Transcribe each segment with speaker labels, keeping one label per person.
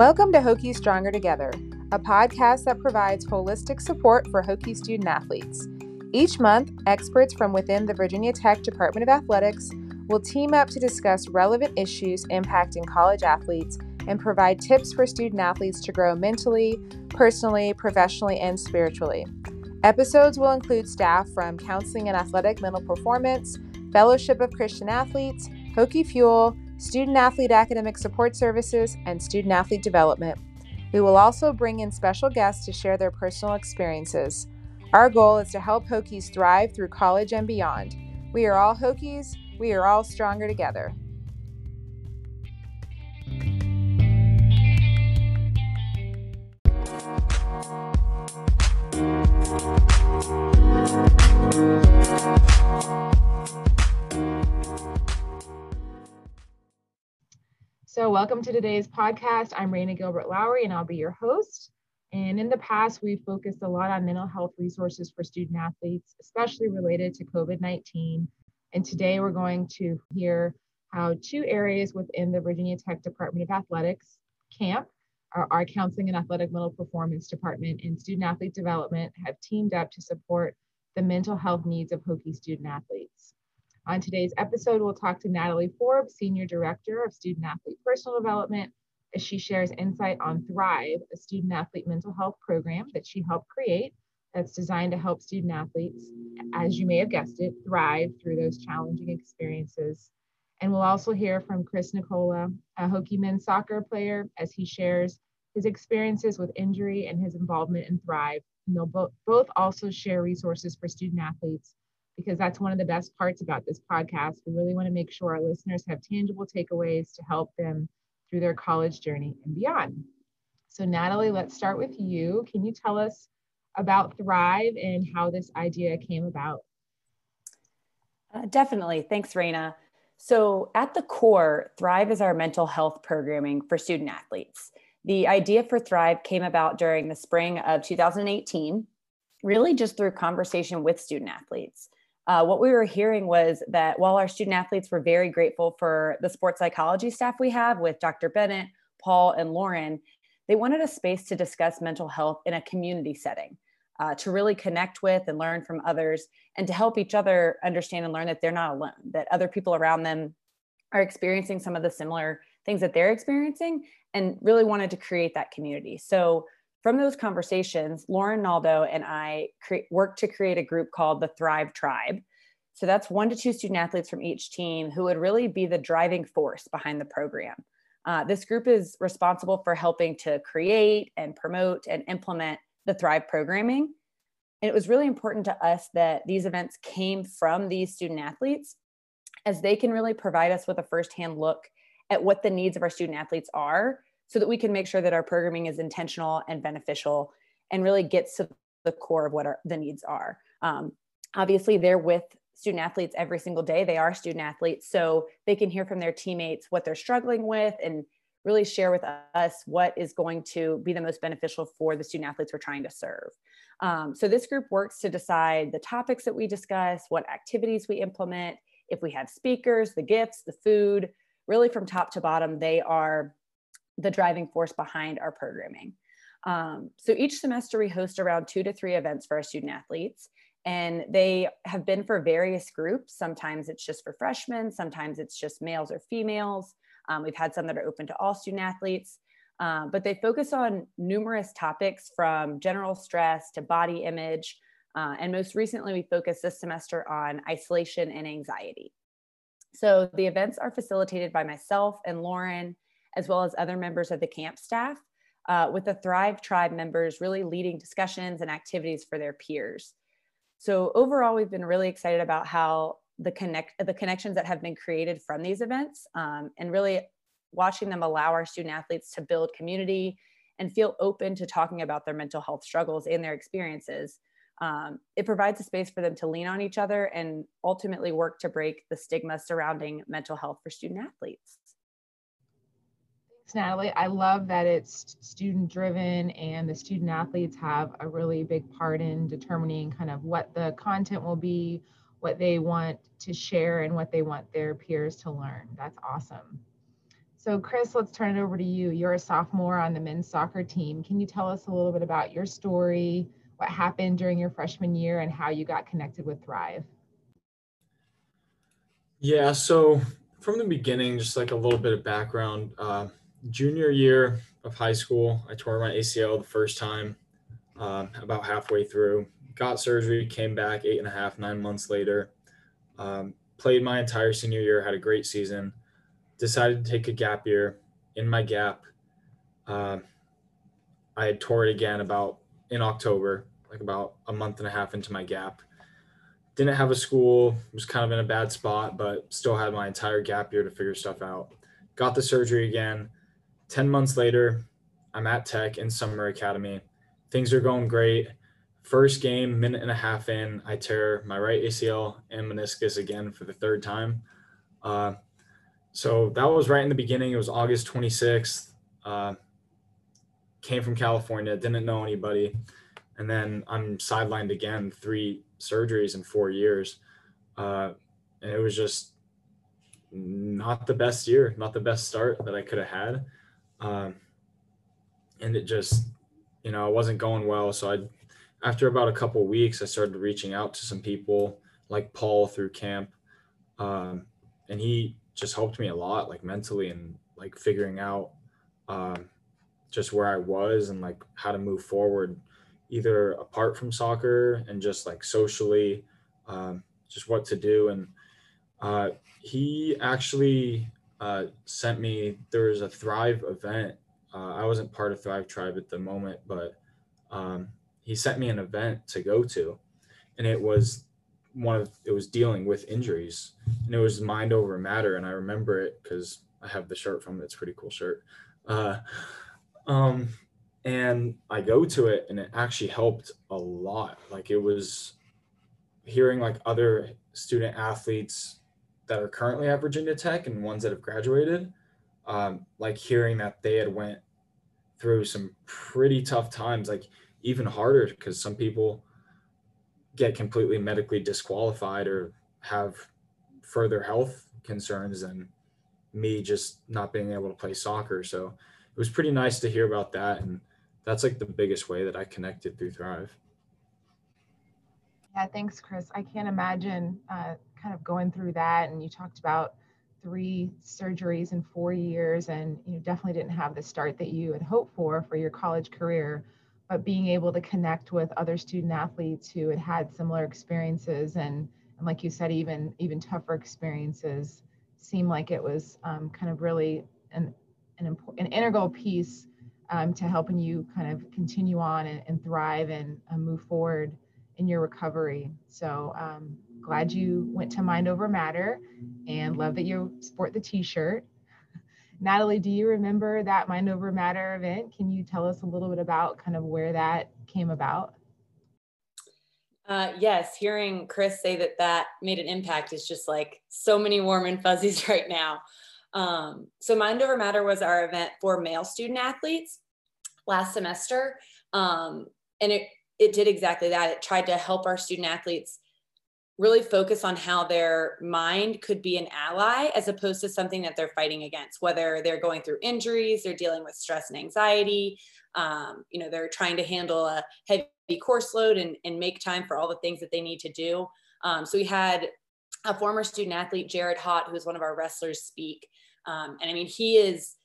Speaker 1: Welcome to Hokie Stronger Together, a podcast that provides holistic support for Hokie student athletes. Each month, experts from within the Virginia Tech Department of Athletics will team up to discuss relevant issues impacting college athletes and provide tips for student athletes to grow mentally, personally, professionally, and spiritually. Episodes will include staff from Counseling and Athletic Mental Performance, Fellowship of Christian Athletes, Hokie Fuel, Student Athlete Academic Support Services, and Student Athlete Development. We will also bring in special guests to share their personal experiences. Our goal is to help Hokies thrive through college and beyond. We are all Hokies, we are all stronger together. So, welcome to today's podcast. I'm Raina Gilbert Lowry, and I'll be your host. And in the past, we've focused a lot on mental health resources for student athletes, especially related to COVID 19. And today, we're going to hear how two areas within the Virginia Tech Department of Athletics, CAMP, our, Counseling and Athletic Mental Performance Department, and Student Athlete Development, have teamed up to support the mental health needs of Hokie student athletes. On today's episode, we'll talk to Natalie Forbes, Senior Director of Student Athlete Personal Development, as she shares insight on Thrive, a student athlete mental health program that she helped create that's designed to help student athletes, as you may have guessed it, thrive through those challenging experiences. And we'll also hear from Chris Nicola, a Hokie men's soccer player, as he shares his experiences with injury and his involvement in Thrive. And they'll bo- both also share resources for student athletes because that's one of the best parts about this podcast. We really want to make sure our listeners have tangible takeaways to help them through their college journey and beyond. So, Natalie, let's start with you. Can you tell us about Thrive and how this idea came about?
Speaker 2: Uh, definitely. Thanks, Raina. So, at the core, Thrive is our mental health programming for student athletes. The idea for Thrive came about during the spring of 2018, really just through conversation with student athletes uh, what we were hearing was that while our student athletes were very grateful for the sports psychology staff we have with Dr. Bennett, Paul, and Lauren, they wanted a space to discuss mental health in a community setting, uh, to really connect with and learn from others, and to help each other understand and learn that they're not alone, that other people around them are experiencing some of the similar things that they're experiencing, and really wanted to create that community. So from those conversations, Lauren Naldo and I cre- worked to create a group called the Thrive Tribe. So that's one to two student athletes from each team who would really be the driving force behind the program. Uh, this group is responsible for helping to create and promote and implement the Thrive programming. And it was really important to us that these events came from these student athletes as they can really provide us with a firsthand look at what the needs of our student athletes are so that we can make sure that our programming is intentional and beneficial and really gets to the core of what our, the needs are. Um, obviously, they're with student athletes every single day. They are student athletes, so they can hear from their teammates what they're struggling with and really share with us what is going to be the most beneficial for the student athletes we're trying to serve. Um, so this group works to decide the topics that we discuss, what activities we implement, if we have speakers, the gifts, the food, really from top to bottom, they are the driving force behind our programming. Um, so each semester we host around two to three events for our student athletes and they have been for various groups. Sometimes it's just for freshmen, sometimes it's just males or females. Um, we've had some that are open to all student athletes, uh, but they focus on numerous topics from general stress to body image. Uh, and most recently, we focused this semester on isolation and anxiety. So the events are facilitated by myself and Lauren as well as other members of the camp staff, uh, with the Thrive Tribe members really leading discussions and activities for their peers. So overall, we've been really excited about how the connect the connections that have been created from these events, um, and really watching them allow our student athletes to build community and feel open to talking about their mental health struggles and their experiences. Um, it provides a space for them to lean on each other and ultimately work to break the stigma surrounding mental health for student athletes.
Speaker 1: Thanks, Natalie. I love that it's student driven and the student athletes have a really big part in determining kind of what the content will be, what they want to share, and what they want their peers to learn. That's awesome. So, Chris, let's turn it over to you. You're a sophomore on the men's soccer team. Can you tell us a little bit about your story, what happened during your freshman year, and how you got connected with Thrive?
Speaker 3: Yeah, so from the beginning, just like a little bit of background. Uh, junior year of high school, I tore my ACL the first time, uh, about halfway through. Got surgery, came back eight and a half, nine months later. Um, played my entire senior year, had a great season. Decided to take a gap year. In my gap, uh, I had tore it again about in October, like about a month and a half into my gap didn't have a school, was kind of in a bad spot, but still had my entire gap year to figure stuff out. Got the surgery again. 10 months later, I'm at Tech in Summer Academy. Things are going great. First game, minute and a half in, I tear my right ACL and meniscus again for the third time. Uh, so that was right in the beginning. It was August 26th. Uh, came from California, didn't know anybody. And then I'm sidelined again three surgeries in four years. Uh, and it was just not the best year, not the best start that I could have had. Um, and it just, you know, it wasn't going well. So I, after about a couple weeks, I started reaching out to some people like Paul through camp. Um, and he just helped me a lot, like mentally and like figuring out um, just where I was and like how to move forward either apart from soccer and just like socially, um, just what to do. And uh, he actually uh, sent me, there was a Thrive event. Uh, I wasn't part of Thrive Tribe at the moment, but um, he sent me an event to go to. And it was one of, it was dealing with injuries and it was mind over matter. And I remember it because I have the shirt from it. It's pretty cool shirt. Uh, um, and I go to it and it actually helped a lot. Like it was hearing like other student athletes that are currently at Virginia Tech and ones that have graduated, um, like hearing that they had went through some pretty tough times, like even harder because some people get completely medically disqualified or have further health concerns than me just not being able to play soccer. So it was pretty nice to hear about that and that's like the biggest way that I connected through Thrive.
Speaker 1: Yeah, thanks, Chris. I can't imagine uh, kind of going through that. And you talked about three surgeries in four years, and you definitely didn't have the start that you had hoped for for your college career. But being able to connect with other student athletes who had had similar experiences, and and like you said, even even tougher experiences, seemed like it was um, kind of really an an, an integral piece um, to helping you kind of continue on and, and thrive and uh, move forward in your recovery. So um, glad you went to Mind Over Matter and love that you sport the t-shirt. Natalie, do you remember that Mind Over Matter event? Can you tell us a little bit about kind of where that came about?
Speaker 2: Uh, yes, hearing Chris say that that made an impact is just like so many warm and fuzzies right now. Um, so Mind Over Matter was our event for male student athletes last semester. Um, and it, it did exactly that. It tried to help our student athletes really focus on how their mind could be an ally as opposed to something that they're fighting against, whether they're going through injuries, they're dealing with stress and anxiety, um, you know, they're trying to handle a heavy course load and, and make time for all the things that they need to do. Um, so we had a former student athlete, Jared Haught, who was one of our wrestlers, speak. Um, and I mean, he is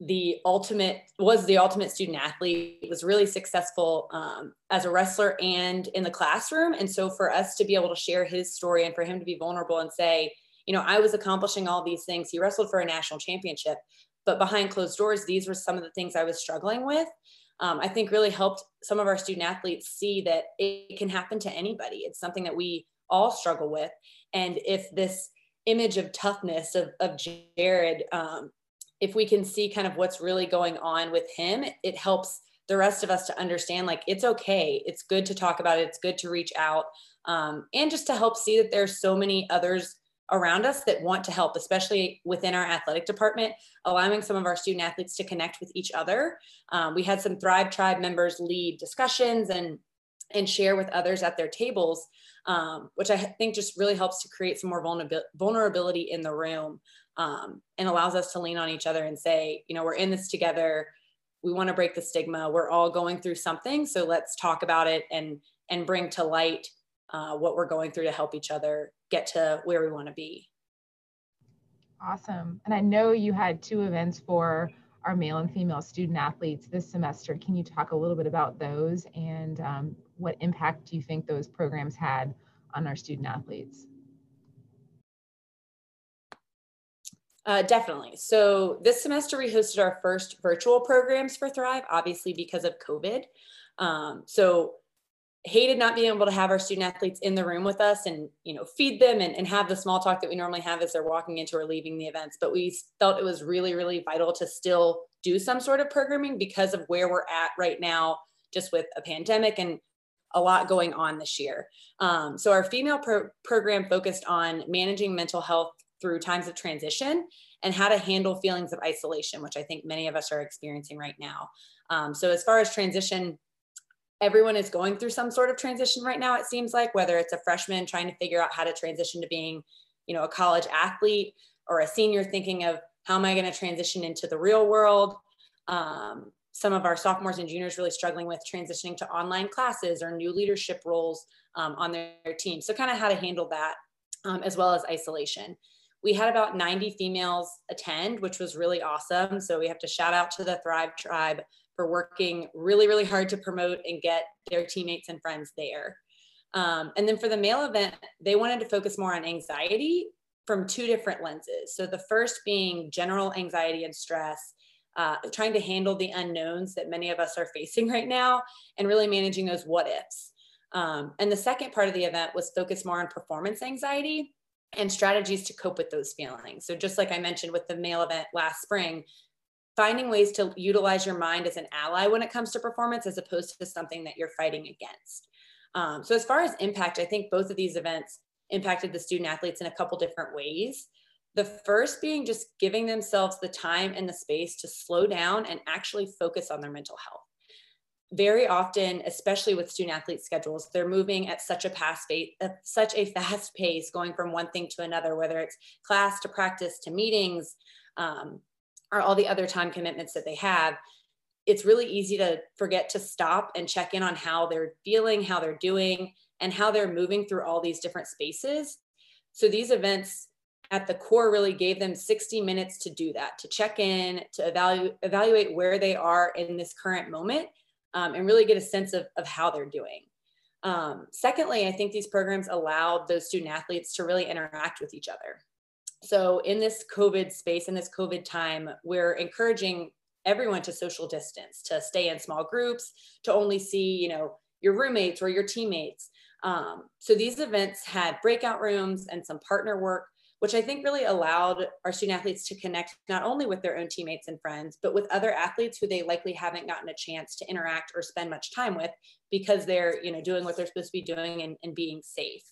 Speaker 2: the ultimate was the ultimate student athlete was really successful um, as a wrestler and in the classroom. And so for us to be able to share his story and for him to be vulnerable and say you know i was accomplishing all these things. He wrestled for a national championship but behind closed doors these were some of the things i was struggling with. Um, i think really helped some of our student athletes see that it can happen to anybody. It's something that we all struggle with. And if this image of toughness of, of jared um, if we can see kind of what's really going on with him it helps the rest of us to understand like it's okay. It's good to talk about it. It's good to reach out um, and just to help see that there's so many others around us that want to help especially within our athletic department allowing some of our student athletes to connect with each other. Um, we had some thrive tribe members lead discussions and and share with others at their tables um, which I think just really helps to create some more vulnerability in the room um, and allows us to lean on each other and say, you know, we're in this together. We want to break the stigma. We're all going through something, so let's talk about it and and bring to light uh, what we're going through to help each other get to where we want to be.
Speaker 1: Awesome. And I know you had two events for our male and female student athletes this semester. Can you talk a little bit about those and um, what impact do you think those programs had on our student athletes?
Speaker 2: Uh, definitely. So this semester we hosted our first virtual programs for Thrive, obviously because of COVID. Um, so hated not being able to have our student athletes in the room with us and you know feed them and, and have the small talk that we normally have as they're walking into or leaving the events but we felt it was really really vital to still do some sort of programming because of where we're at right now just with a pandemic and a lot going on this year um, so our female pro- program focused on managing mental health through times of transition and how to handle feelings of isolation which i think many of us are experiencing right now. Um, so as far as transition everyone is going through some sort of transition right now it seems like whether it's a freshman trying to figure out how to transition to being you know a college athlete or a senior thinking of how am i going to transition into the real world. Um, some of our sophomores and juniors really struggling with transitioning to online classes or new leadership roles um, on their, team. So kind of how to handle that um, as well as isolation we had about 90 females attend which was really awesome so we have to shout out to the thrive tribe for working really, really hard to promote and get their teammates and friends there. Um, and then for the male event, they wanted to focus more on anxiety from two different lenses. So the first being general anxiety and stress, uh, trying to handle the unknowns that many of us are facing right now and really managing those what ifs. Um, and the second part of the event was focused more on performance anxiety and strategies to cope with those feelings. So just like I mentioned with the male event last spring, finding ways to utilize your mind as an ally when it comes to performance as opposed to something that you're fighting against. Um, so, as far as impact, I think both of these events impacted the student athletes in a couple different ways. The first being just giving themselves the time and the space to slow down and actually focus on their mental health. Very often, especially with student athlete schedules, they're moving at such a fast pace, such a fast pace, going from one thing to another, whether it's class to practice to meetings, um, or all the other time commitments that they have. It's really easy to forget to stop and check in on how they're feeling how they're doing and how they're moving through all these different spaces. So these events at the core really gave them 60 minutes to do that to check in to evaluate evaluate where they are in this current moment um, and really get a sense of, of how they're doing um, secondly i think these programs allowed those student athletes to really interact with each other so in this COVID space, in this COVID time, we're encouraging everyone to social distance, to stay in small groups, to only see, you know, your roommates or your teammates. Um, so these events had breakout rooms and some partner work, which I think really allowed our student athletes to connect not only with their own teammates and friends, but with other athletes who they likely haven't gotten a chance to interact or spend much time with because they're, you know, doing what they're supposed to be doing and, and being safe.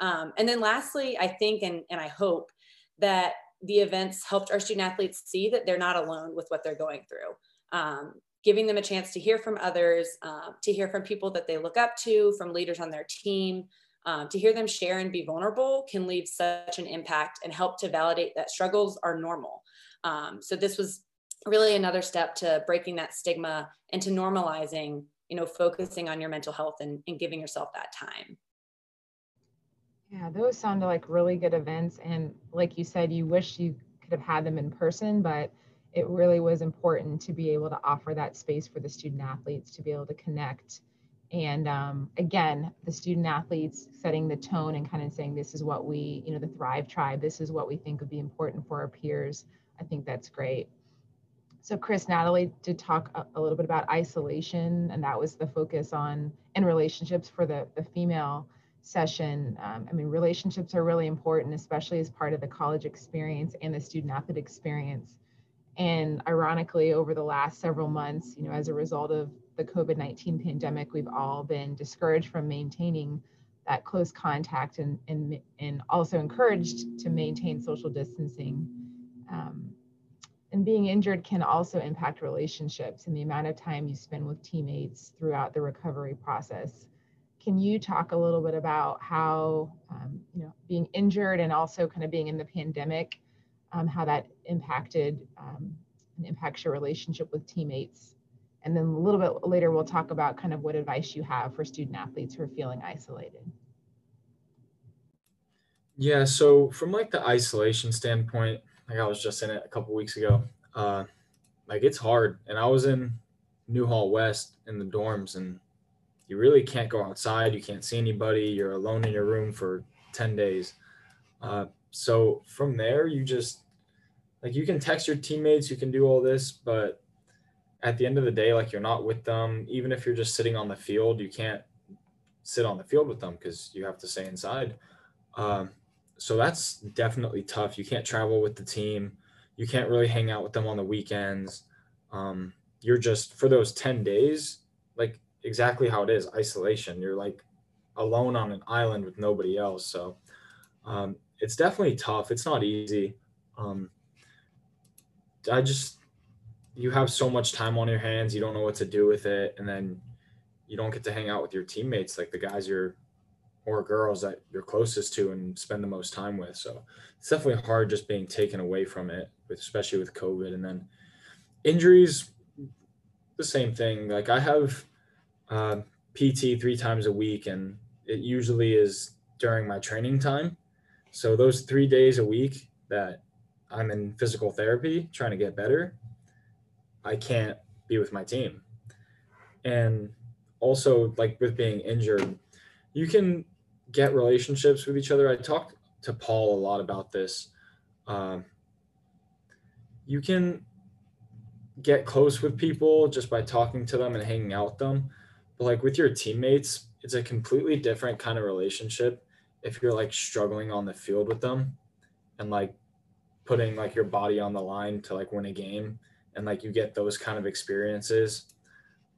Speaker 2: Um, and then lastly, I think and, and I hope that the events helped our student athletes see that they're not alone with what they're going through. Um, giving them a chance to hear from others, uh, to hear from people that they look up to, from leaders on their team, um, to hear them share and be vulnerable can leave such an impact and help to validate that struggles are normal. Um, so this was really another step to breaking that stigma and to normalizing, you know, focusing on your mental health and, and giving yourself that time.
Speaker 1: Yeah, those sound like really good events. And like you said, you wish you could have had them in person, but it really was important to be able to offer that space for the student athletes to be able to connect. And um, again, the student athletes setting the tone and kind of saying, this is what we, you know, the Thrive Tribe, this is what we think would be important for our peers. I think that's great. So Chris, Natalie did talk a, a little bit about isolation, and that was the focus on in relationships for the, the female session. Um, I mean, relationships are really important, especially as part of the college experience and the student athlete experience. And ironically, over the last several months, you know, as a result of the COVID 19 pandemic, we've all been discouraged from maintaining that close contact and, and, and also encouraged to maintain social distancing. Um, and being injured can also impact relationships and the amount of time you spend with teammates throughout the recovery process can you talk a little bit about how um, you know being injured and also kind of being in the pandemic um, how that impacted um, and impacts your relationship with teammates and then a little bit later we'll talk about kind of what advice you have for student athletes who are feeling isolated
Speaker 3: yeah so from like the isolation standpoint like i was just in it a couple weeks ago uh, like it's hard and i was in New Hall West in the dorms and you really can't go outside. You can't see anybody. You're alone in your room for 10 days. Uh, so from there, you just like you can text your teammates, you can do all this, but at the end of the day, like you're not with them. Even if you're just sitting on the field, you can't sit on the field with them because you have to stay inside. Um, so that's definitely tough. You can't travel with the team. You can't really hang out with them on the weekends. Um, you're just for those 10 days, like exactly how it is isolation. You're like alone on an island with nobody else. So um, it's definitely tough. It's not easy. Um, I just, you have so much time on your hands. You don't know what to do with it. And then you don't get to hang out with your teammates, like the guys you're, or girls that you're closest to and spend the most time with. So it's definitely hard just being taken away from it, especially with COVID. And then injuries, the same thing. Like I have, uh, PT three times a week, and it usually is during my training time. So those three days a week that I'm in physical therapy trying to get better, I can't be with my team. And also, like with being injured, you can get relationships with each other. I talked to Paul a lot about this. Um, you can get close with people just by talking to them and hanging out with them but like with your teammates, it's a completely different kind of relationship if you're like struggling on the field with them and like putting like your body on the line to like win a game and like you get those kind of experiences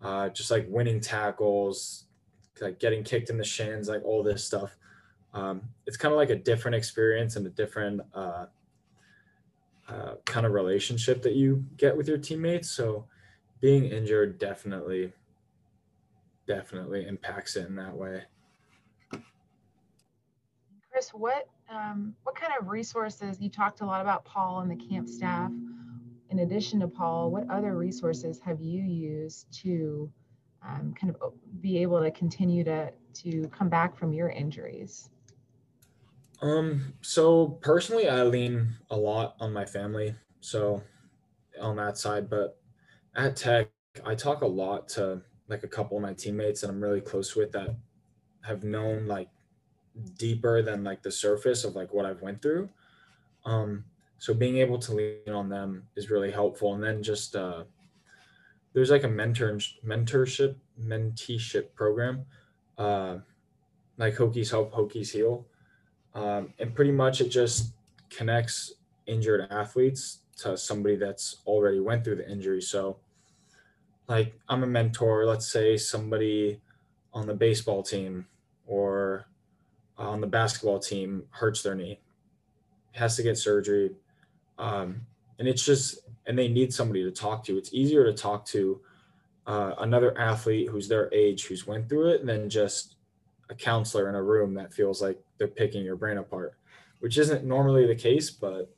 Speaker 3: uh, just like winning tackles like getting kicked in the shins like all this stuff um, it's kind of like a different experience and a different uh, uh, kind of relationship that you get with your teammates so being injured definitely definitely impacts it in that way.
Speaker 1: Chris, what um, what kind of resources you talked a lot about Paul and the camp staff? In addition to Paul, what other resources have you used to um, kind of be able to continue to to come back from your injuries?
Speaker 3: Um, so personally, I lean a lot on my family. So on that side, but at Tech, I talk a lot to like a couple of my teammates that I'm really close with that have known like deeper than like the surface of like what I've went through. Um, so being able to lean on them is really helpful. And then just uh, there's like a mentor mentorship menteeship program, uh, like Hokies Help, Hokies Heal, um, and pretty much it just connects injured athletes to somebody that's already went through the injury. So like I'm a mentor, let's say somebody on the baseball team or on the basketball team hurts their knee, has to get surgery. Um, and it's just, and they need somebody to talk to. It's easier to talk to uh, another athlete who's their age, who's went through it, than just a counselor in a room that feels like they're picking your brain apart, which isn't normally the case, but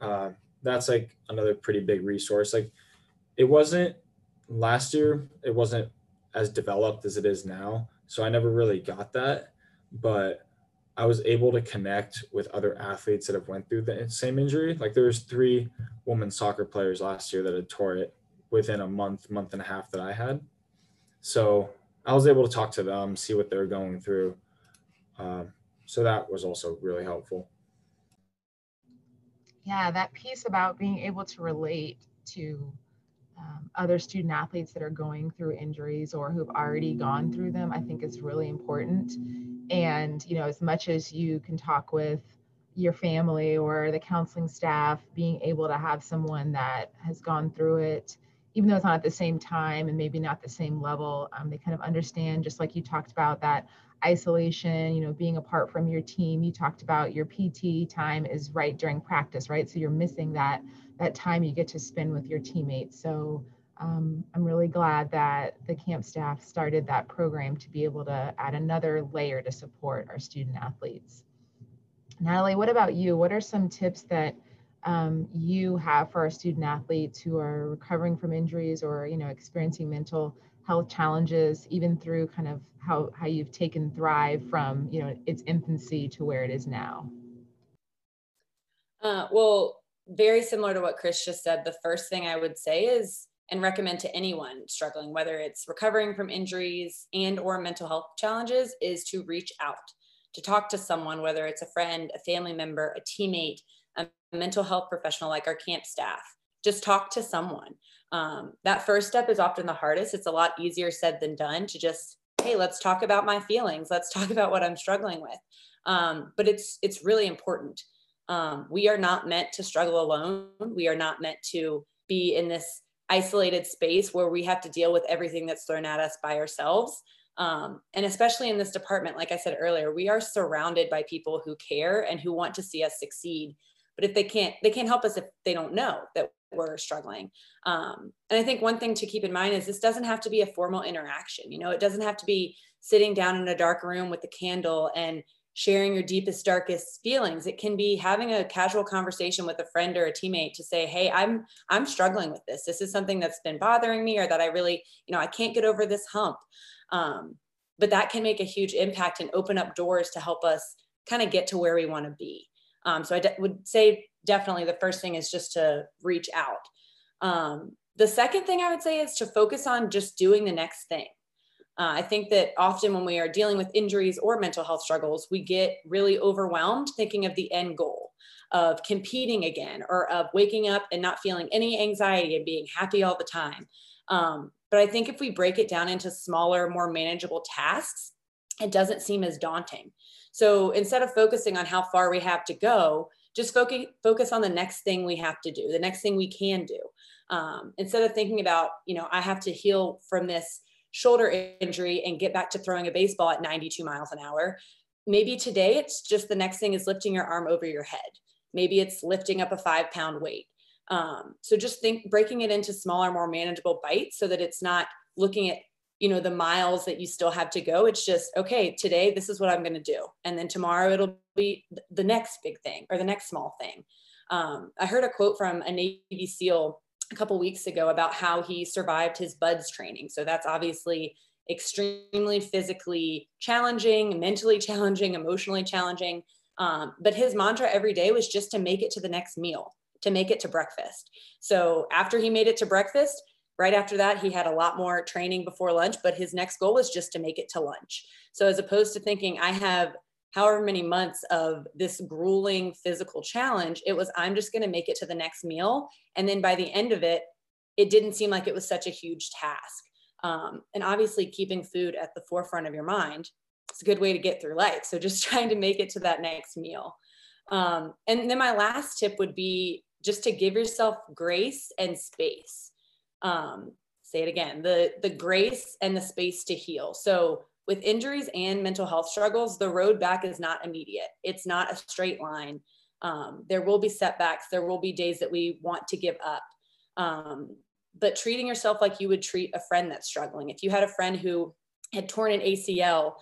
Speaker 3: uh, that's like another pretty big resource. Like it wasn't last year it wasn't as developed as it is now so i never really got that but i was able to connect with other athletes that have went through the same injury. Like there was three women soccer players last year that had tore it within a month month and a half that i had. So i was able to talk to them see what they're going through. Um, so that was also really helpful.
Speaker 1: Yeah that piece about being able to relate to um, other student athletes that are going through injuries or who've already gone through them, I think is really important. And, you know, as much as you can talk with your family or the counseling staff, being able to have someone that has gone through it, even though it's not at the same time and maybe not the same level, um, they kind of understand, just like you talked about that isolation, you know, being apart from your team. You talked about your PT time is right during practice, right? So you're missing that that time you get to spend with your teammates. So um, I'm really glad that the camp staff started that program to be able to add another layer to support our student athletes. Natalie, what about you? What are some tips that um, you have for our student athletes who are recovering from injuries or you know experiencing mental health challenges, even through kind of how how you've taken Thrive from you know its infancy to where it is now?
Speaker 2: Uh, well, very similar to what Chris just said. The first thing I would say is and recommend to anyone struggling whether it's recovering from injuries and or mental health challenges is to reach out to talk to someone whether it's a friend a family member a teammate a mental health professional like our camp staff. Just talk to someone. Um, that first step is often the hardest. It's a lot easier said than done to just hey let's talk about my feelings. Let's talk about what i'm struggling with. Um, but it's it's really important. Um, we are not meant to struggle alone. We are not meant to be in this isolated space where we have to deal with everything that's thrown at us by ourselves. Um, and especially in this department, like I said earlier, we are surrounded by people who care and who want to see us succeed. But if they can't, they can't help us if they don't know that we're struggling. Um, and I think one thing to keep in mind is this doesn't have to be a formal interaction. You know, it doesn't have to be sitting down in a dark room with a candle and sharing your deepest darkest feelings. It can be having a casual conversation with a friend or a teammate to say hey i'm i'm struggling with this. This is something that's been bothering me or that i really you know i can't get over this hump. Um, but that can make a huge impact and open up doors to help us kind of get to where we want to be. Um, so I de- would say definitely the first thing is just to reach out. Um, the second thing i would say is to focus on just doing the next thing uh, I think that often when we are dealing with injuries or mental health struggles, we get really overwhelmed thinking of the end goal of competing again or of waking up and not feeling any anxiety and being happy all the time. Um, but I think if we break it down into smaller, more manageable tasks, it doesn't seem as daunting. So instead of focusing on how far we have to go, just focus focus on the next thing we have to do, the next thing we can do. Um, instead of thinking about, you know, I have to heal from this shoulder injury and get back to throwing a baseball at 92 miles an hour. Maybe today it's just the next thing is lifting your arm over your head. Maybe it's lifting up a five pound weight. Um, so just think breaking it into smaller, more manageable bites so that it's not looking at you know the miles that you still have to go it's just okay today this is what i'm going to do and then tomorrow it'll be the next big thing or the next small thing um, i heard a quote from a navy seal a couple weeks ago about how he survived his BUD/S training. So that's obviously extremely physically challenging, mentally challenging, emotionally challenging. Um, but his mantra every day was just to make it to the next meal, to make it to breakfast. So after he made it to breakfast, right after that, he had a lot more training before lunch, but his next goal was just to make it to lunch. So as opposed to thinking, I have however many months of this grueling physical challenge, it was, I'm just going to make it to the next meal. And then by the end of it, it didn't seem like it was such a huge task. Um, and obviously, keeping food at the forefront of your mind it's a good way to get through life. So just trying to make it to that next meal. Um, and then my last tip would be just to give yourself grace and space. Um, say it again the the grace and the space to heal. So with injuries and mental health struggles, the road back is not immediate. It's not a straight line. Um, there will be setbacks. There will be days that we want to give up. Um, but treating yourself like you would treat a friend that's struggling. If you had a friend who had torn an ACL,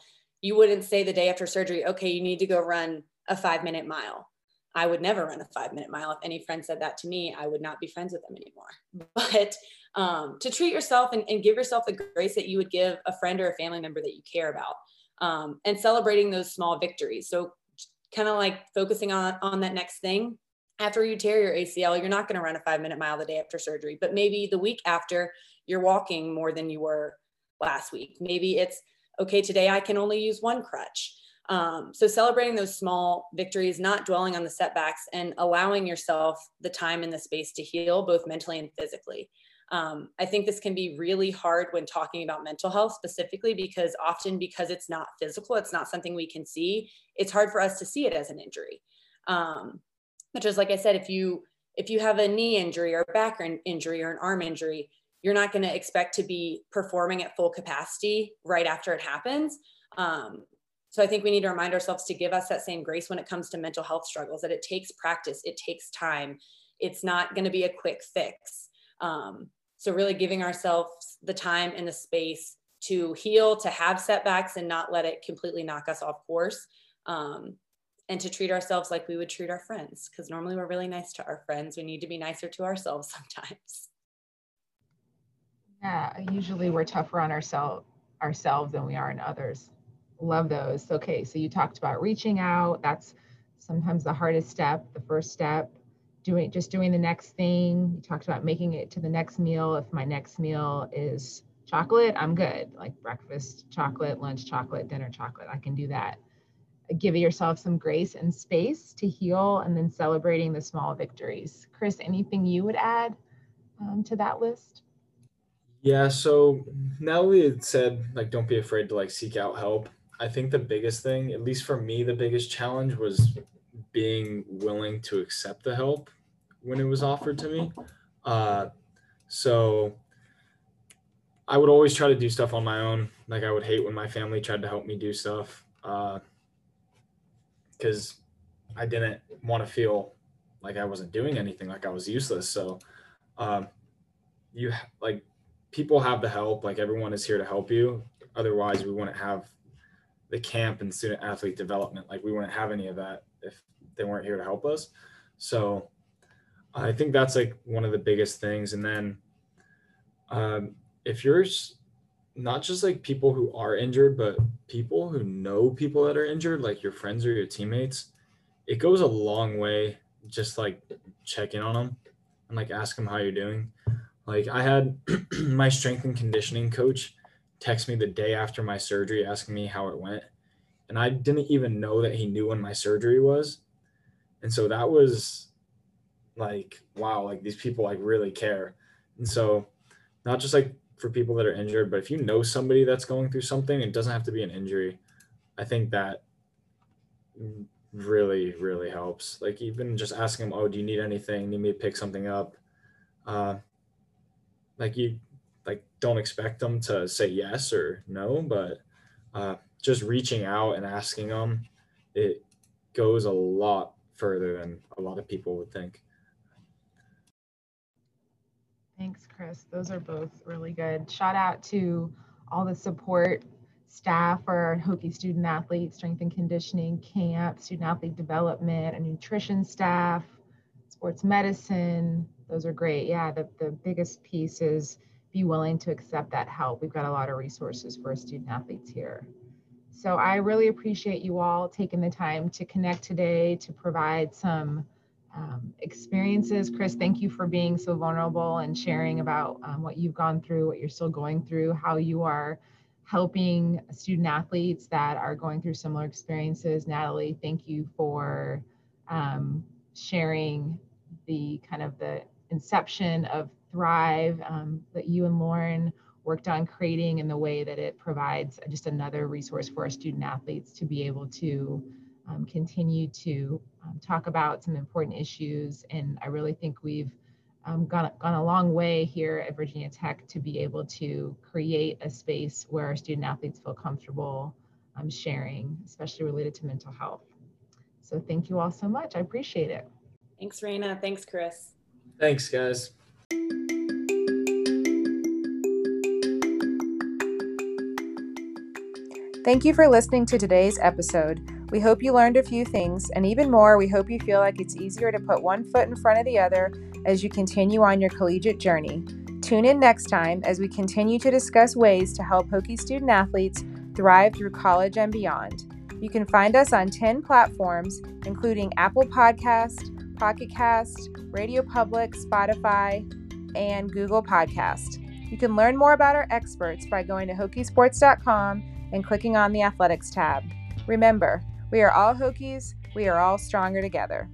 Speaker 2: you wouldn't say the day after surgery, okay, you need to go run a five minute mile. I would never run a five minute mile. If any friend said that to me, I would not be friends with them anymore. But um, to treat yourself and, and, give yourself the grace that you would give a friend or a family member that you care about um, and celebrating those small victories. So kind of like focusing on, on that next thing. After you tear your ACL, you're not going to run a five minute mile the day after surgery, but maybe the week after you're walking more than you were last week. Maybe it's okay, today I can only use one crutch. Um, so celebrating those small victories, not dwelling on the setbacks, and allowing yourself the time and the space to heal, both mentally and physically. Um, I think this can be really hard when talking about mental health specifically because often because it's not physical, it's not something we can see. It's hard for us to see it as an injury. Um, which is like I said, if you if you have a knee injury or a back injury or an arm injury, you're not going to expect to be performing at full capacity right after it happens. Um, so I think we need to remind ourselves to give us that same grace when it comes to mental health struggles, that it takes practice, it takes time. It's not going to be a quick fix. Um, So, really giving ourselves the time and the space to heal, to have setbacks and not let it completely knock us off course. Um, and to treat ourselves like we would treat our friends, because normally we're really nice to our friends. We need to be nicer to ourselves sometimes.
Speaker 1: Yeah, usually we're tougher on ourselves ourselves than we are in others. Love those. Okay, so you talked about reaching out. That's sometimes the hardest step, the first step. Doing just doing the next thing. You talked about making it to the next meal. If my next meal is chocolate, I'm good. Like breakfast chocolate, lunch chocolate, dinner chocolate. I can do that. Give yourself some grace and space to heal and then celebrating the small victories. Chris, anything you would add um, to that list?
Speaker 3: Yeah, so now we had said like don't be afraid to like seek out help. I think the biggest thing, at least for me, the biggest challenge was being willing to accept the help when it was offered to me. Uh, so I would always try to do stuff on my own. Like I would hate when my family tried to help me do stuff because uh, I didn't want to feel like I wasn't doing anything, like I was useless. So um, you like people have the help. Like everyone is here to help you. Otherwise, we wouldn't have the camp and student athlete development. Like we wouldn't have any of that if they weren't here to help us. So I think that's like one of the biggest things. And then um, if you're not just like people who are injured, but people who know people that are injured, like your friends or your teammates, it goes a long way just like check in on them and like ask them how you're doing. Like I had my strength and conditioning coach text me the day after my surgery asking me how it went. And I didn't even know that he knew when my surgery was. And so that was like, wow, like these people like really care. And so not just like for people that are injured, but if you know somebody that's going through something, it doesn't have to be an injury. I think that really, really helps. Like even just asking them, oh, do you need anything? Need me to pick something up? Uh, like you like don't expect them to say yes or no, but uh, just reaching out and asking them, it goes a lot further than a lot of people would think.
Speaker 1: Thanks, Chris. Those are both really good. Shout out to all the support staff for Hokie student athletes, strength and conditioning camp, student athlete development, and nutrition staff, sports medicine. Those are great. Yeah, the, the biggest piece is be willing to accept that help. We've got a lot of resources for student athletes here. So I really appreciate you all taking the time to connect today to provide some um, experiences. Chris, thank you for being so vulnerable and sharing about um, what you've gone through, what you're still going through, how you are helping student athletes that are going through similar experiences. Natalie, thank you for um, sharing the kind of the inception of Thrive um, that you and Lauren worked on creating and the way that it provides just another resource for our student athletes to be able to um, continue to um, talk about some important issues. And I really think we've um, gone, gone a long way here at Virginia Tech to be able to create a space where our student athletes feel comfortable um, sharing, especially related to mental health. So thank you all so much. I appreciate it.
Speaker 2: Thanks, Raina. Thanks, Chris.
Speaker 3: Thanks, guys.
Speaker 4: Thank you for listening to today's episode. We hope you learned a few things, and even more, we hope you feel like it's easier to put one foot in front of the other as you continue on your collegiate journey. Tune in next time as we continue to discuss ways to help Hokie student athletes thrive through college and beyond. You can find us on 10 platforms, including Apple Podcast, Pocket Cast, Radio Public, Spotify, and Google Podcast. You can learn more about our experts by going to hokiesports.com and clicking on the Athletics tab. Remember, we are all Hokies, we are all stronger together.